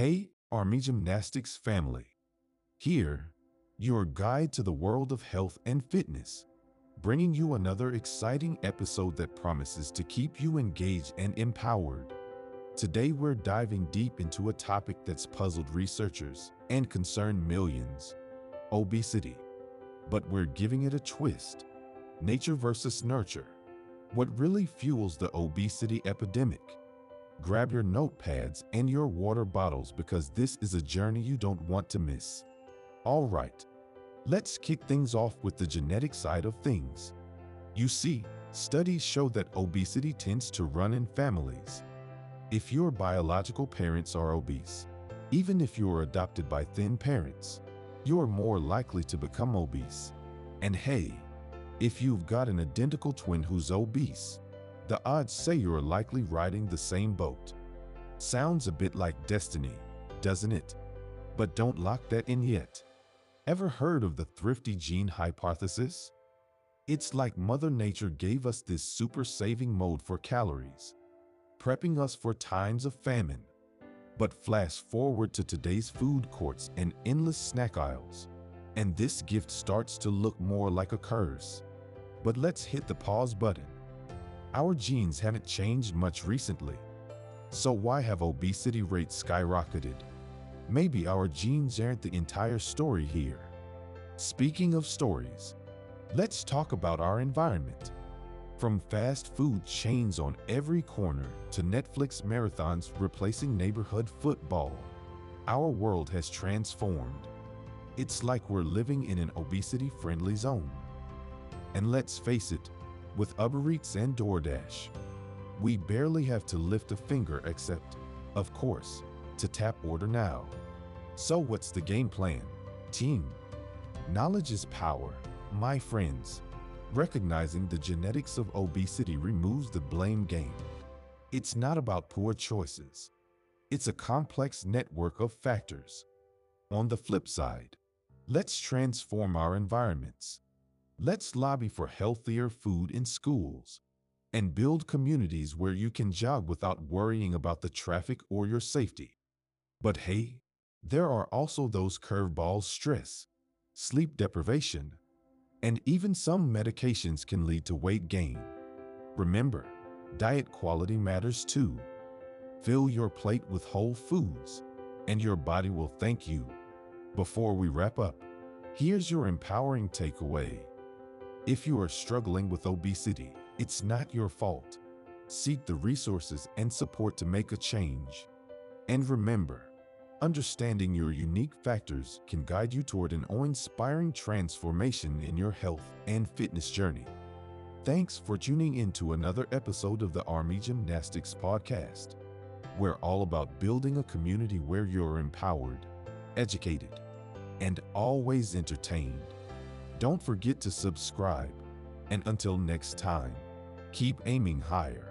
Hey, Army Gymnastics family. Here, your guide to the world of health and fitness, bringing you another exciting episode that promises to keep you engaged and empowered. Today, we're diving deep into a topic that's puzzled researchers and concerned millions obesity. But we're giving it a twist nature versus nurture. What really fuels the obesity epidemic? Grab your notepads and your water bottles because this is a journey you don't want to miss. All right, let's kick things off with the genetic side of things. You see, studies show that obesity tends to run in families. If your biological parents are obese, even if you're adopted by thin parents, you're more likely to become obese. And hey, if you've got an identical twin who's obese, the odds say you're likely riding the same boat. Sounds a bit like destiny, doesn't it? But don't lock that in yet. Ever heard of the thrifty gene hypothesis? It's like Mother Nature gave us this super saving mode for calories, prepping us for times of famine. But flash forward to today's food courts and endless snack aisles, and this gift starts to look more like a curse. But let's hit the pause button. Our genes haven't changed much recently. So why have obesity rates skyrocketed? Maybe our genes aren't the entire story here. Speaking of stories, let's talk about our environment. From fast food chains on every corner to Netflix marathons replacing neighborhood football, our world has transformed. It's like we're living in an obesity-friendly zone. And let's face it, with Uber Eats and DoorDash, we barely have to lift a finger except, of course, to tap order now. So what's the game plan? Team. Knowledge is power, my friends. Recognizing the genetics of obesity removes the blame game. It's not about poor choices. It's a complex network of factors. On the flip side, let's transform our environments. Let's lobby for healthier food in schools and build communities where you can jog without worrying about the traffic or your safety. But hey, there are also those curveballs stress, sleep deprivation, and even some medications can lead to weight gain. Remember, diet quality matters too. Fill your plate with whole foods, and your body will thank you. Before we wrap up, here's your empowering takeaway. If you are struggling with obesity, it's not your fault. Seek the resources and support to make a change. And remember, understanding your unique factors can guide you toward an awe-inspiring transformation in your health and fitness journey. Thanks for tuning in to another episode of the Army Gymnastics Podcast. We're all about building a community where you're empowered, educated, and always entertained. Don't forget to subscribe. And until next time, keep aiming higher.